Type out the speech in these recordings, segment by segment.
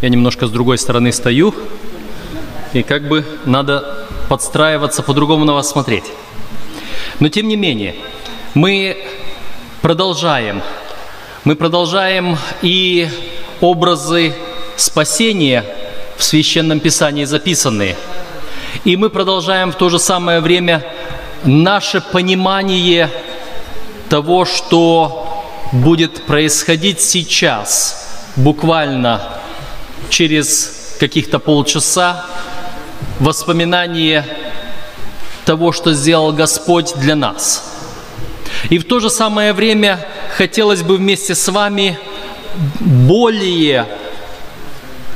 Я немножко с другой стороны стою, и как бы надо подстраиваться, по-другому на вас смотреть. Но тем не менее, мы продолжаем. Мы продолжаем и образы спасения в Священном Писании записанные. И мы продолжаем в то же самое время наше понимание того, что будет происходить сейчас, буквально через каких-то полчаса, воспоминание того, что сделал Господь для нас. И в то же самое время хотелось бы вместе с вами более,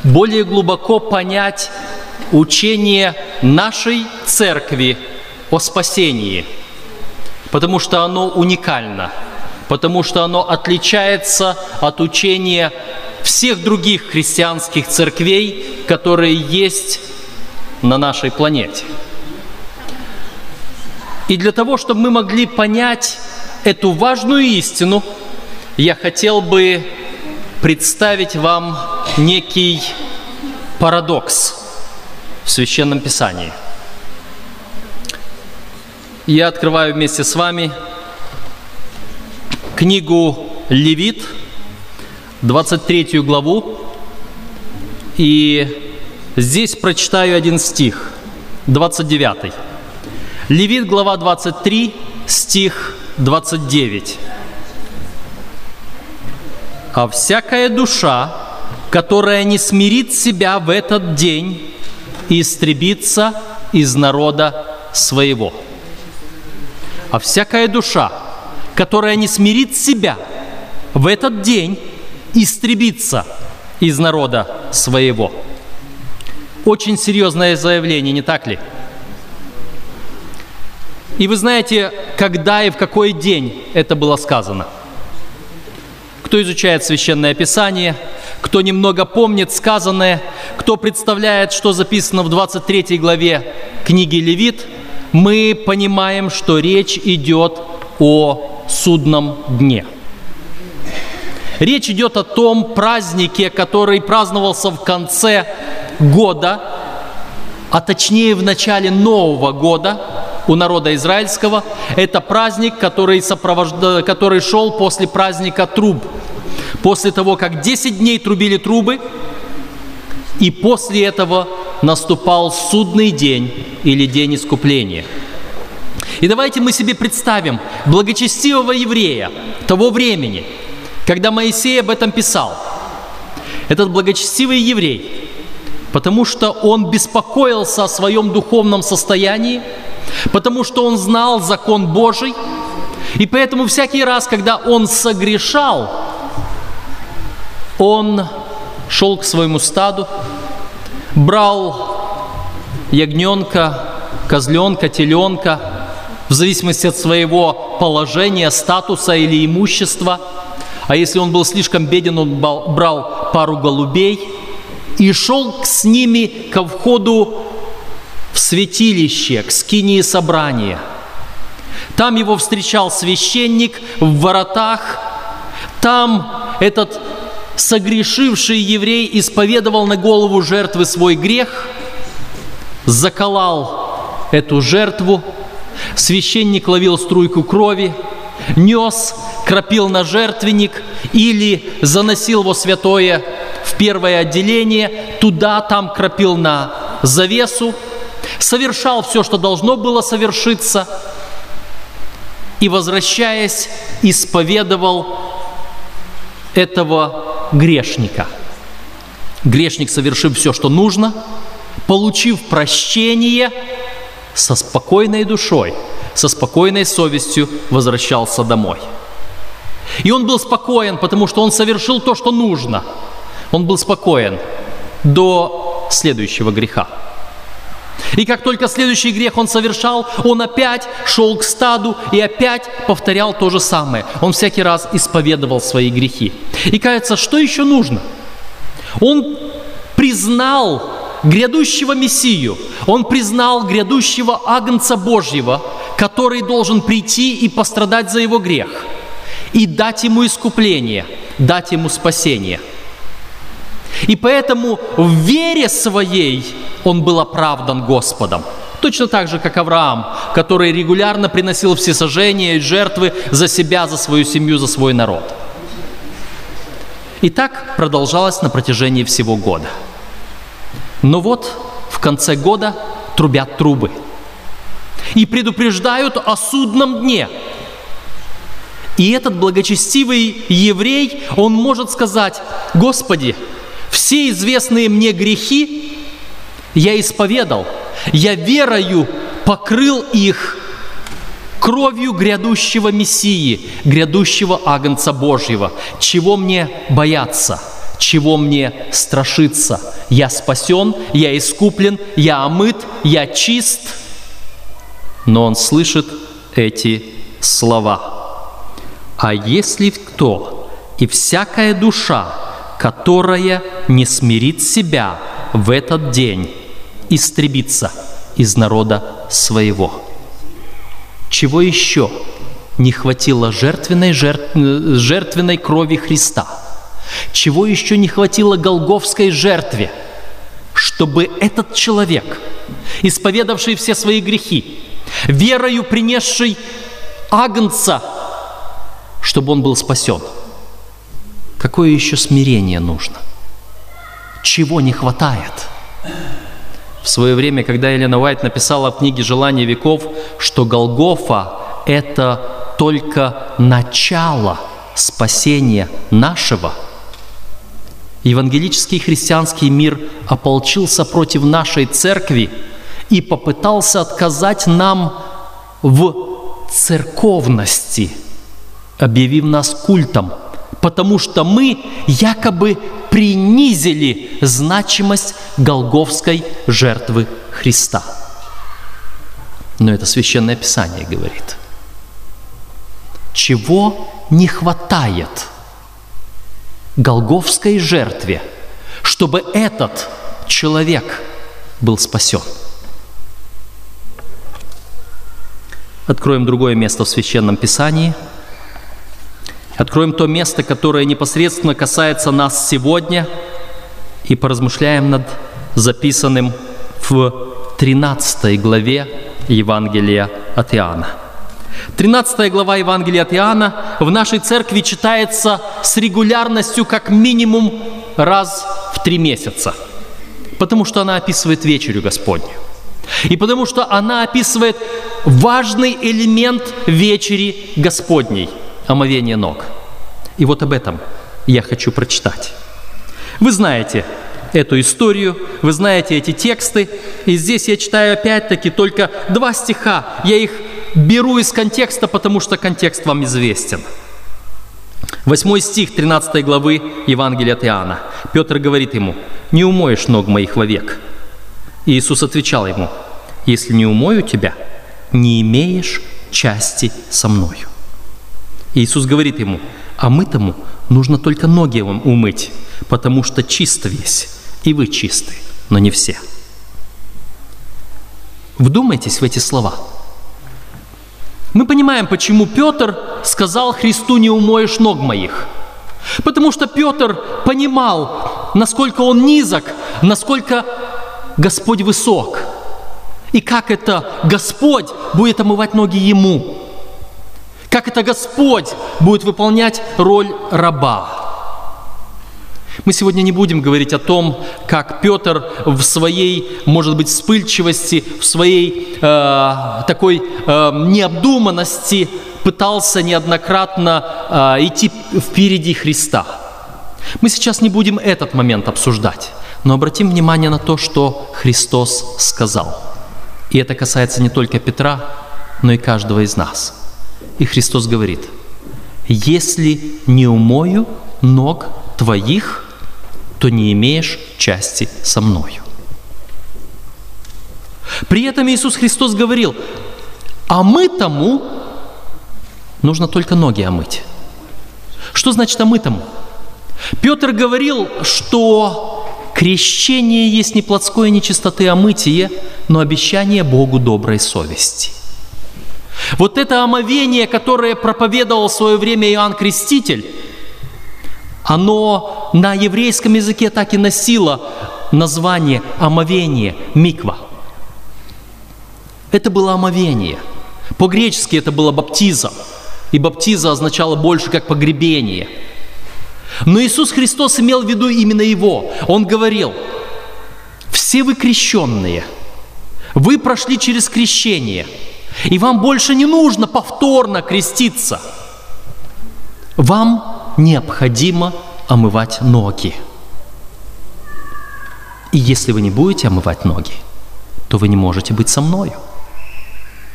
более глубоко понять учение нашей церкви о спасении, потому что оно уникально, потому что оно отличается от учения всех других христианских церквей, которые есть на нашей планете. И для того, чтобы мы могли понять эту важную истину, я хотел бы представить вам некий парадокс в Священном Писании. Я открываю вместе с вами книгу Левит, 23 главу, и здесь прочитаю один стих, 29. Левит, глава 23, стих 29. «А всякая душа, которая не смирит себя в этот день, истребится из народа своего. А всякая душа, которая не смирит себя в этот день, истребится из народа своего. Очень серьезное заявление, не так ли? И вы знаете, когда и в какой день это было сказано? Кто изучает Священное Писание, кто немного помнит сказанное, кто представляет, что записано в 23 главе книги Левит, мы понимаем, что речь идет о судном дне. Речь идет о том празднике, который праздновался в конце года, а точнее в начале Нового года у народа израильского. Это праздник, который, сопровожд... который шел после праздника труб. После того, как 10 дней трубили трубы, и после этого наступал судный день или день искупления. И давайте мы себе представим благочестивого еврея того времени, когда Моисей об этом писал. Этот благочестивый еврей, потому что он беспокоился о своем духовном состоянии, потому что он знал закон Божий, и поэтому всякий раз, когда он согрешал, он шел к своему стаду, брал ягненка, козленка, теленка, в зависимости от своего положения, статуса или имущества. А если он был слишком беден, он брал пару голубей и шел с ними ко входу в святилище, к скинии собрания. Там его встречал священник в воротах. Там этот согрешивший еврей исповедовал на голову жертвы свой грех, заколал эту жертву, священник ловил струйку крови, нес, кропил на жертвенник или заносил его святое в первое отделение, туда, там кропил на завесу, совершал все, что должно было совершиться, и, возвращаясь, исповедовал этого грешника. Грешник, совершив все, что нужно, получив прощение, со спокойной душой, со спокойной совестью возвращался домой. И он был спокоен, потому что он совершил то, что нужно. Он был спокоен до следующего греха. И как только следующий грех он совершал, он опять шел к стаду и опять повторял то же самое. Он всякий раз исповедовал свои грехи. И кажется, что еще нужно? Он признал грядущего Мессию, он признал грядущего Агнца Божьего, который должен прийти и пострадать за его грех, и дать ему искупление, дать ему спасение. И поэтому в вере своей он был оправдан Господом. Точно так же, как Авраам, который регулярно приносил всесожжения и жертвы за себя, за свою семью, за свой народ. И так продолжалось на протяжении всего года. Но вот в конце года трубят трубы и предупреждают о судном дне. И этот благочестивый еврей, он может сказать, Господи, все известные мне грехи я исповедал, я верою покрыл их кровью грядущего Мессии, грядущего Агнца Божьего. Чего мне бояться? Чего мне страшиться? Я спасен, я искуплен, я омыт, я чист. Но он слышит эти слова. А если кто и всякая душа, которая не смирит себя в этот день, истребится из народа своего. Чего еще не хватило жертвенной, жертв, жертвенной крови Христа? Чего еще не хватило Голговской жертве, чтобы этот человек, исповедавший все свои грехи, верою принесший Агнца, чтобы он был спасен – Какое еще смирение нужно? Чего не хватает? В свое время, когда Елена Уайт написала в книге «Желание веков», что Голгофа – это только начало спасения нашего, евангелический христианский мир ополчился против нашей церкви и попытался отказать нам в церковности, объявив нас культом – потому что мы якобы принизили значимость Голговской жертвы Христа. Но это Священное Писание говорит. Чего не хватает Голговской жертве, чтобы этот человек был спасен? Откроем другое место в Священном Писании – Откроем то место, которое непосредственно касается нас сегодня, и поразмышляем над записанным в 13 главе Евангелия от Иоанна. 13 глава Евангелия от Иоанна в нашей церкви читается с регулярностью как минимум раз в три месяца, потому что она описывает вечерю Господню. И потому что она описывает важный элемент вечери Господней – омовение ног. И вот об этом я хочу прочитать. Вы знаете эту историю, вы знаете эти тексты, и здесь я читаю опять-таки только два стиха. Я их беру из контекста, потому что контекст вам известен. Восьмой стих 13 главы Евангелия от Иоанна. Петр говорит ему, «Не умоешь ног моих вовек». И Иисус отвечал ему, «Если не умою тебя, не имеешь части со мною». Иисус говорит ему, а мы тому нужно только ноги вам умыть, потому что чист весь, и вы чисты, но не все. Вдумайтесь в эти слова. Мы понимаем, почему Петр сказал Христу, не умоешь ног моих. Потому что Петр понимал, насколько он низок, насколько Господь высок. И как это Господь будет омывать ноги ему как это Господь будет выполнять роль раба. Мы сегодня не будем говорить о том, как Петр в своей, может быть, вспыльчивости, в своей э, такой э, необдуманности пытался неоднократно э, идти впереди Христа. Мы сейчас не будем этот момент обсуждать, но обратим внимание на то, что Христос сказал. И это касается не только Петра, но и каждого из нас – и Христос говорит, если не умою ног твоих, то не имеешь части со мною. При этом Иисус Христос говорил, а мы тому нужно только ноги омыть. Что значит омытому? Петр говорил, что крещение есть не плотское нечистоты, а мытие, но обещание Богу доброй совести – вот это омовение, которое проповедовал в свое время Иоанн Креститель, оно на еврейском языке так и носило название омовение, миква. Это было омовение. По-гречески это было баптиза. И баптиза означала больше как погребение. Но Иисус Христос имел в виду именно его. Он говорил, все вы крещенные, вы прошли через крещение, и вам больше не нужно повторно креститься. Вам необходимо омывать ноги. И если вы не будете омывать ноги, то вы не можете быть со мною.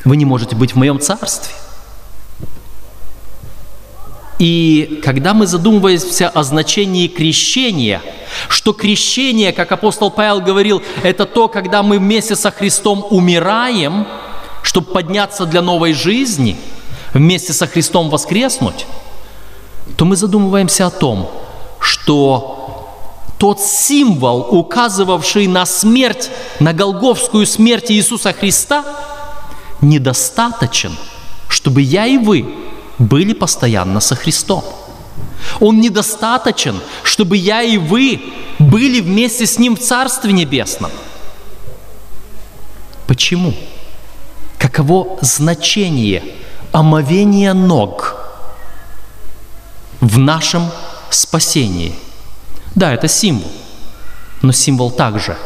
Вы не можете быть в моем царстве. И когда мы задумываемся о значении крещения, что крещение, как апостол Павел говорил, это то, когда мы вместе со Христом умираем, чтобы подняться для новой жизни, вместе со Христом воскреснуть, то мы задумываемся о том, что тот символ, указывавший на смерть, на голговскую смерть Иисуса Христа, недостаточен, чтобы я и вы были постоянно со Христом. Он недостаточен, чтобы я и вы были вместе с Ним в Царстве Небесном. Почему? Каково значение омовения ног в нашем спасении? Да, это символ, но символ также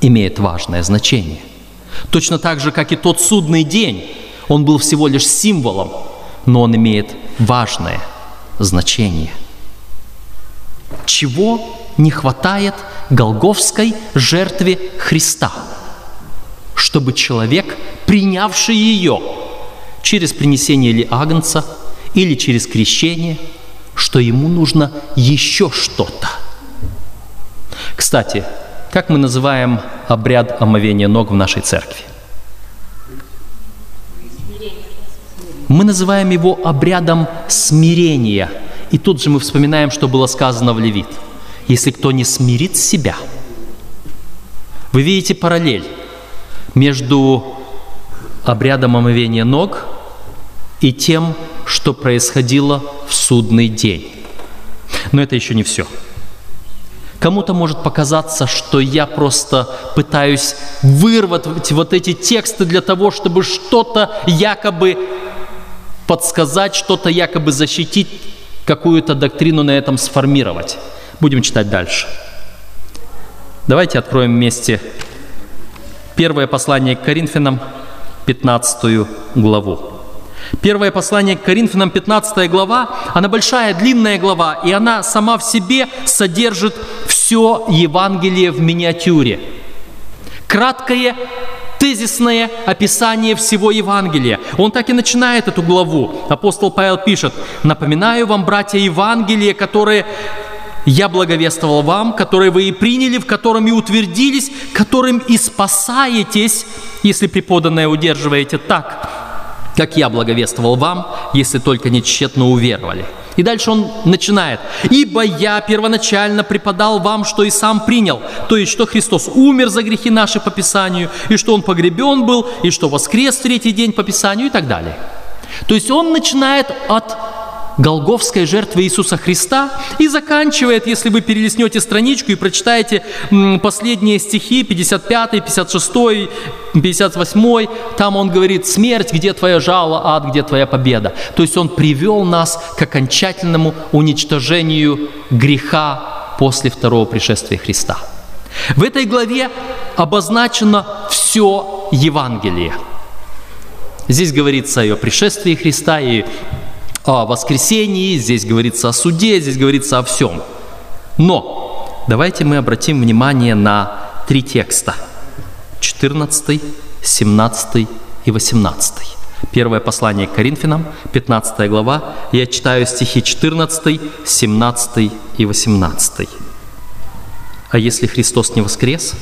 имеет важное значение. Точно так же, как и тот судный день, он был всего лишь символом, но он имеет важное значение. Чего не хватает Голговской жертве Христа, чтобы человек, принявший ее через принесение или агнца, или через крещение, что ему нужно еще что-то. Кстати, как мы называем обряд омовения ног в нашей церкви? Мы называем его обрядом смирения. И тут же мы вспоминаем, что было сказано в Левит. Если кто не смирит себя, вы видите параллель между обрядом омовения ног и тем, что происходило в судный день. Но это еще не все. Кому-то может показаться, что я просто пытаюсь вырвать вот эти тексты для того, чтобы что-то якобы подсказать, что-то якобы защитить, какую-то доктрину на этом сформировать. Будем читать дальше. Давайте откроем вместе первое послание к Коринфянам, 15 главу. Первое послание к Коринфянам, 15 глава, она большая, длинная глава, и она сама в себе содержит все Евангелие в миниатюре. Краткое тезисное описание всего Евангелия. Он так и начинает эту главу. Апостол Павел пишет, «Напоминаю вам, братья, Евангелие, которое я благовествовал вам, которое вы и приняли, в котором и утвердились, которым и спасаетесь, если преподанное удерживаете так, как я благовествовал вам, если только не тщетно уверовали». И дальше он начинает. «Ибо я первоначально преподал вам, что и сам принял, то есть, что Христос умер за грехи наши по Писанию, и что Он погребен был, и что воскрес третий день по Писанию и так далее». То есть он начинает от Голговской жертвы Иисуса Христа и заканчивает, если вы перелистнете страничку и прочитаете последние стихи, 55, 56, 58, там он говорит, смерть, где твоя жало, ад, где твоя победа. То есть он привел нас к окончательному уничтожению греха после второго пришествия Христа. В этой главе обозначено все Евангелие. Здесь говорится о пришествии Христа, и о воскресении, здесь говорится о суде, здесь говорится о всем. Но давайте мы обратим внимание на три текста. 14, 17 и 18. Первое послание к Коринфянам, 15 глава. Я читаю стихи 14, 17 и 18. А если Христос не воскрес,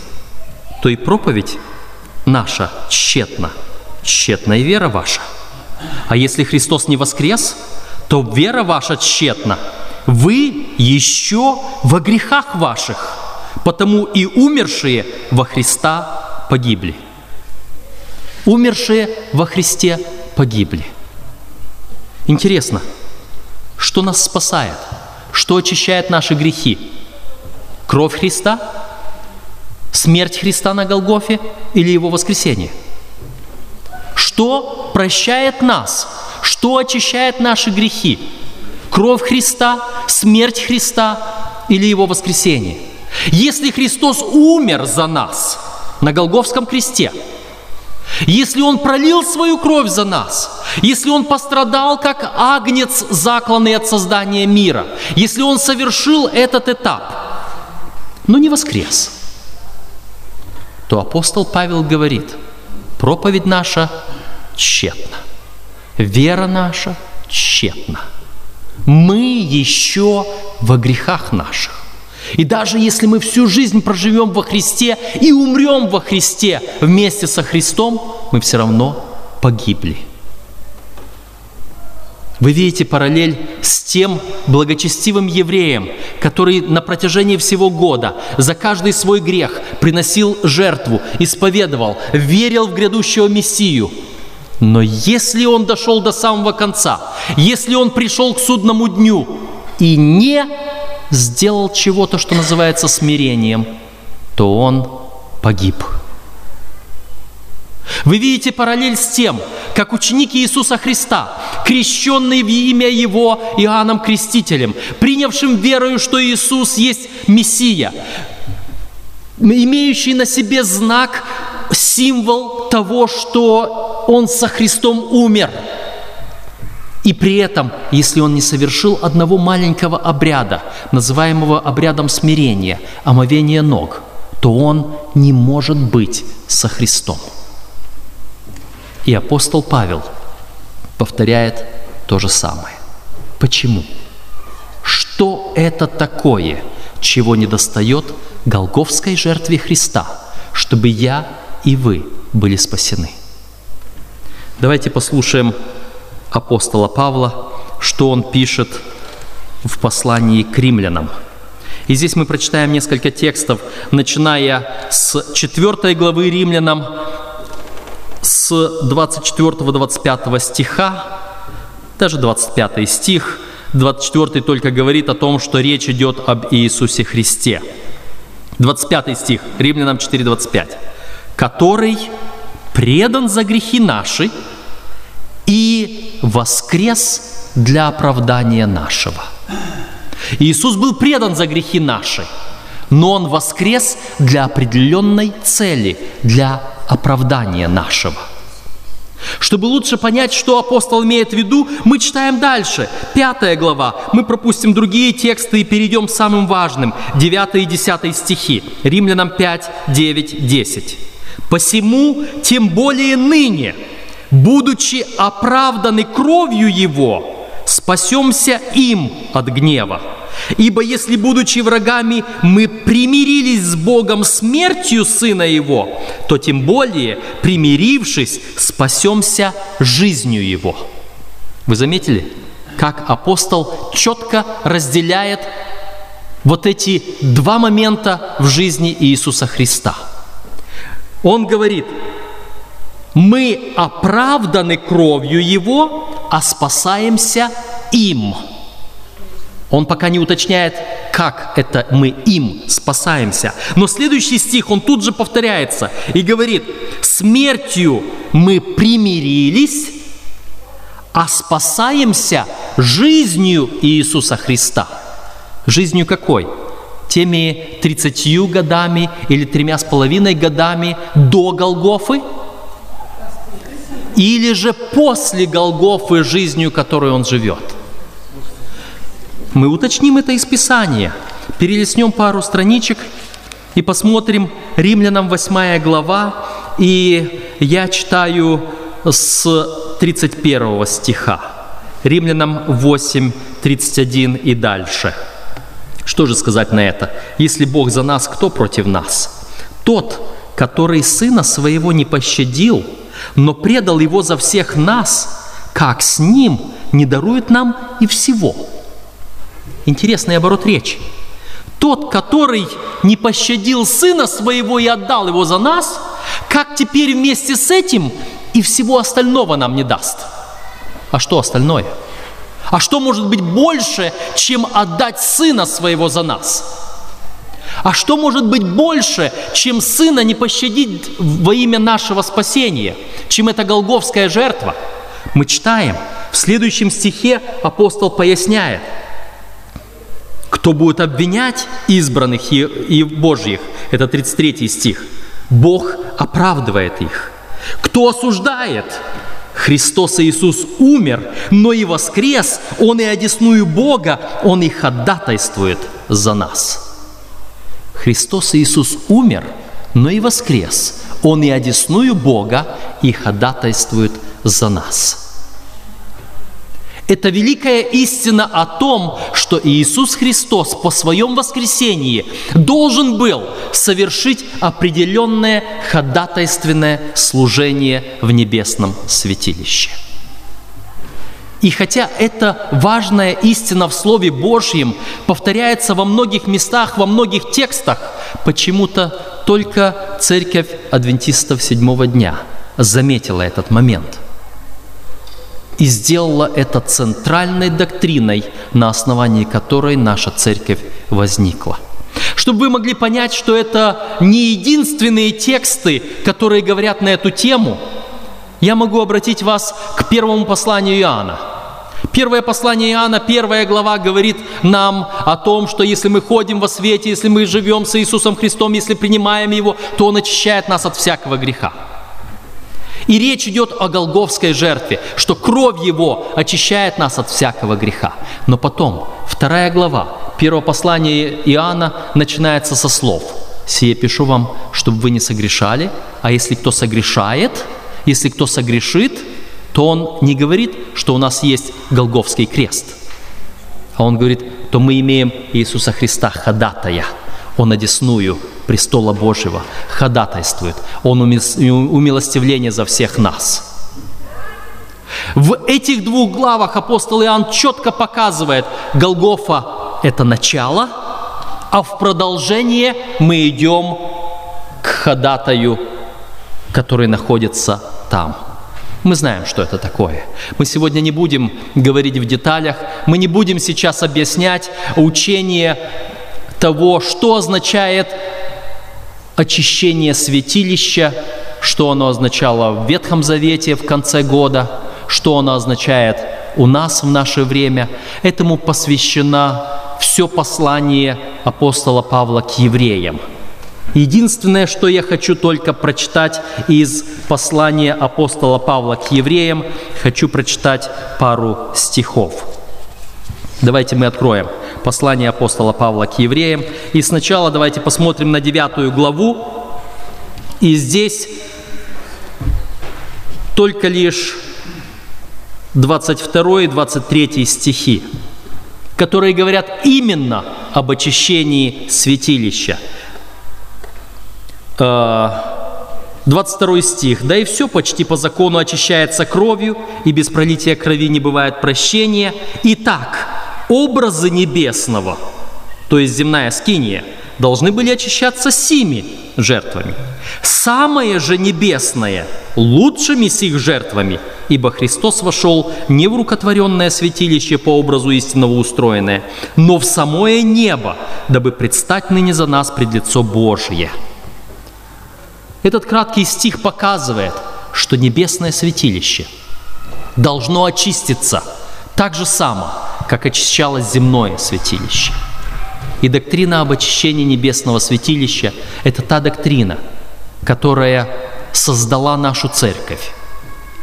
то и проповедь наша тщетна, тщетна и вера ваша. А если Христос не воскрес, то вера ваша тщетна. Вы еще во грехах ваших, потому и умершие во Христа погибли. Умершие во Христе погибли. Интересно, что нас спасает? Что очищает наши грехи? Кровь Христа? Смерть Христа на Голгофе или Его воскресение? Что прощает нас? Что очищает наши грехи? Кровь Христа, смерть Христа или Его воскресение? Если Христос умер за нас на Голговском кресте, если Он пролил свою кровь за нас, если Он пострадал как агнец, закланный от создания мира, если Он совершил этот этап, но не воскрес, то апостол Павел говорит, проповедь наша тщетна, вера наша тщетна. Мы еще во грехах наших. И даже если мы всю жизнь проживем во Христе и умрем во Христе вместе со Христом, мы все равно погибли. Вы видите параллель с тем благочестивым евреем, который на протяжении всего года за каждый свой грех приносил жертву, исповедовал, верил в грядущего Мессию. Но если он дошел до самого конца, если он пришел к судному дню и не сделал чего-то, что называется смирением, то он погиб. Вы видите параллель с тем, как ученики Иисуса Христа, крещенные в имя Его Иоанном Крестителем, принявшим верою, что Иисус есть Мессия, имеющий на себе знак, символ того, что Он со Христом умер – и при этом, если он не совершил одного маленького обряда, называемого обрядом смирения, омовения ног, то он не может быть со Христом. И апостол Павел повторяет то же самое. Почему? Что это такое, чего не достает Голговской жертве Христа, чтобы я и вы были спасены? Давайте послушаем апостола Павла, что он пишет в послании к римлянам. И здесь мы прочитаем несколько текстов, начиная с 4 главы римлянам, с 24-25 стиха, даже 25 стих, 24 только говорит о том, что речь идет об Иисусе Христе. 25 стих, Римлянам 4:25, который предан за грехи наши и воскрес для оправдания нашего. Иисус был предан за грехи наши, но Он воскрес для определенной цели, для оправдания нашего. Чтобы лучше понять, что апостол имеет в виду, мы читаем дальше. Пятая глава. Мы пропустим другие тексты и перейдем к самым важным. 9 и 10 стихи. Римлянам 5, 9, 10. «Посему, тем более ныне, будучи оправданы кровью Его, спасемся им от гнева. Ибо если, будучи врагами, мы примирились с Богом смертью Сына Его, то тем более, примирившись, спасемся жизнью Его. Вы заметили, как апостол четко разделяет вот эти два момента в жизни Иисуса Христа. Он говорит, мы оправданы кровью Его, а спасаемся им. Он пока не уточняет, как это мы им спасаемся. Но следующий стих, он тут же повторяется и говорит, смертью мы примирились, а спасаемся жизнью Иисуса Христа. Жизнью какой? Теми 30 годами или тремя с половиной годами до Голгофы – или же после Голгофы жизнью, которой он живет. Мы уточним это из Писания, перелистнем пару страничек и посмотрим Римлянам 8 глава, и я читаю с 31 стиха. Римлянам 8, 31 и дальше. Что же сказать на это? Если Бог за нас, кто против нас? Тот, который Сына Своего не пощадил – но предал Его за всех нас, как с Ним не дарует нам и всего. Интересный оборот речи. Тот, который не пощадил Сына Своего и отдал Его за нас, как теперь вместе с этим и всего остального нам не даст. А что остальное? А что может быть больше, чем отдать Сына Своего за нас? А что может быть больше, чем Сына не пощадить во имя нашего спасения, чем эта голговская жертва? Мы читаем, в следующем стихе апостол поясняет, кто будет обвинять избранных и, и Божьих, это 33 стих, Бог оправдывает их. Кто осуждает? Христос Иисус умер, но и воскрес, Он и одесную Бога, Он и ходатайствует за нас. Христос Иисус умер, но и воскрес. Он и одесную Бога и ходатайствует за нас. Это великая истина о том, что Иисус Христос по своем воскресении должен был совершить определенное ходатайственное служение в небесном святилище. И хотя эта важная истина в Слове Божьем повторяется во многих местах, во многих текстах, почему-то только Церковь Адвентистов седьмого дня заметила этот момент и сделала это центральной доктриной, на основании которой наша Церковь возникла. Чтобы вы могли понять, что это не единственные тексты, которые говорят на эту тему – я могу обратить вас к первому посланию Иоанна. Первое послание Иоанна, первая глава говорит нам о том, что если мы ходим во свете, если мы живем с Иисусом Христом, если принимаем Его, то Он очищает нас от всякого греха. И речь идет о Голговской жертве, что кровь Его очищает нас от всякого греха. Но потом, вторая глава, первого послания Иоанна начинается со слов. «Сие пишу вам, чтобы вы не согрешали, а если кто согрешает – если кто согрешит, то он не говорит, что у нас есть Голговский крест, а он говорит, то мы имеем Иисуса Христа ходатая. Он одесную престола Божьего ходатайствует. Он умилостивление за всех нас. В этих двух главах апостол Иоанн четко показывает, Голгофа – это начало, а в продолжение мы идем к ходатаю, который находится там. Мы знаем, что это такое. Мы сегодня не будем говорить в деталях, мы не будем сейчас объяснять учение того, что означает очищение святилища, что оно означало в Ветхом Завете в конце года, что оно означает у нас в наше время. Этому посвящено все послание апостола Павла к евреям – Единственное, что я хочу только прочитать из послания апостола Павла к евреям, хочу прочитать пару стихов. Давайте мы откроем послание апостола Павла к евреям. И сначала давайте посмотрим на девятую главу. И здесь только лишь 22 и 23 стихи, которые говорят именно об очищении святилища – 22 стих. «Да и все почти по закону очищается кровью, и без пролития крови не бывает прощения. Итак, образы небесного, то есть земная скиния, должны были очищаться сими жертвами. Самое же небесное лучшими сих жертвами, ибо Христос вошел не в рукотворенное святилище по образу истинного устроенное, но в самое небо, дабы предстать ныне за нас пред лицо Божие». Этот краткий стих показывает, что небесное святилище должно очиститься так же само, как очищалось земное святилище. И доктрина об очищении небесного святилища – это та доктрина, которая создала нашу церковь.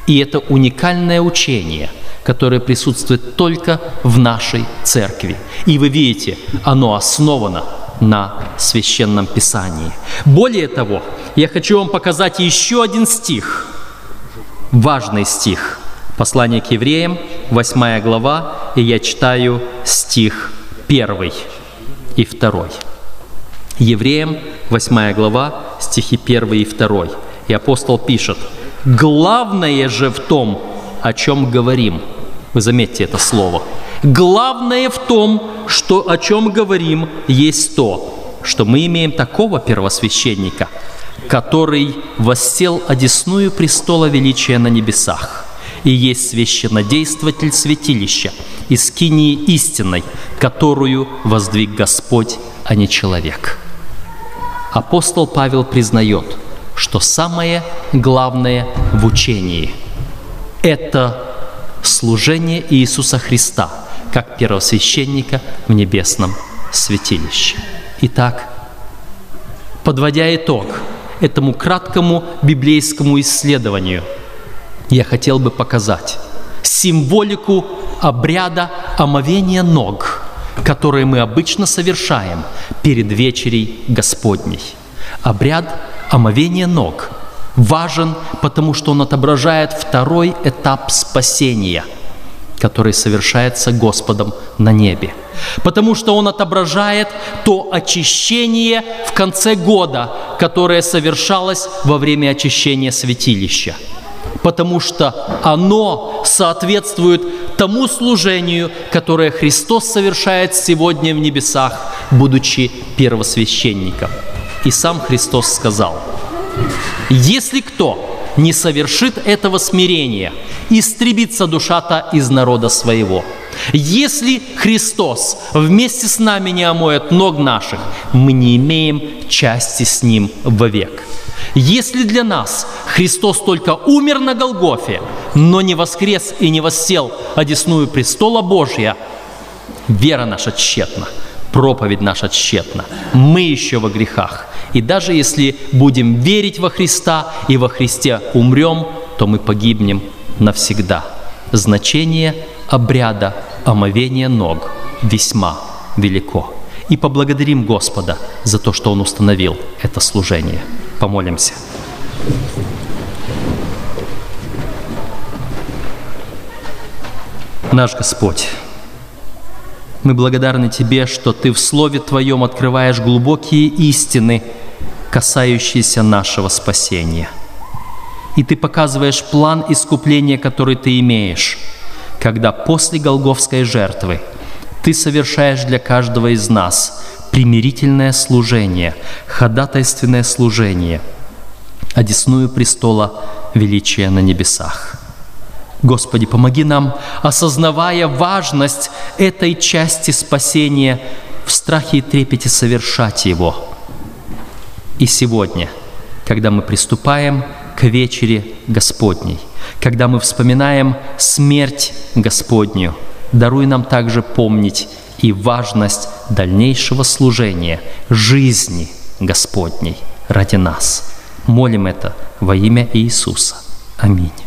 И это уникальное учение, которое присутствует только в нашей церкви. И вы видите, оно основано на священном писании. Более того, я хочу вам показать еще один стих, важный стих. Послание к евреям, 8 глава, и я читаю стих 1 и 2. Евреям, 8 глава, стихи 1 и 2. И апостол пишет, «Главное же в том, о чем говорим». Вы заметьте это слово. «Главное в том, что, о чем говорим, есть то, что мы имеем такого первосвященника – который воссел одесную престола величия на небесах, и есть священнодействователь святилища из скинии истинной, которую воздвиг Господь, а не человек. Апостол Павел признает, что самое главное в учении – это служение Иисуса Христа, как первосвященника в небесном святилище. Итак, подводя итог этому краткому библейскому исследованию, я хотел бы показать символику обряда омовения ног, которые мы обычно совершаем перед вечерей Господней. Обряд омовения ног важен, потому что он отображает второй этап спасения, который совершается Господом на небе. Потому что он отображает то очищение в конце года, которое совершалось во время очищения святилища. Потому что оно соответствует тому служению, которое Христос совершает сегодня в небесах, будучи первосвященником. И сам Христос сказал – если кто не совершит этого смирения, истребится душа-то из народа своего. Если Христос вместе с нами не омоет ног наших, мы не имеем части с Ним вовек. Если для нас Христос только умер на Голгофе, но не воскрес и не воссел одесную престола Божья, вера наша тщетна, проповедь наша тщетна, мы еще во грехах – и даже если будем верить во Христа и во Христе умрем, то мы погибнем навсегда. Значение обряда омовения ног весьма велико. И поблагодарим Господа за то, что Он установил это служение. Помолимся. Наш Господь, мы благодарны Тебе, что Ты в Слове Твоем открываешь глубокие истины – касающиеся нашего спасения. И ты показываешь план искупления, который ты имеешь, когда после Голговской жертвы ты совершаешь для каждого из нас примирительное служение, ходатайственное служение, одесную престола величия на небесах. Господи, помоги нам, осознавая важность этой части спасения, в страхе и трепете совершать его – и сегодня, когда мы приступаем к вечере Господней, когда мы вспоминаем смерть Господню, даруй нам также помнить и важность дальнейшего служения, жизни Господней ради нас. Молим это во имя Иисуса. Аминь.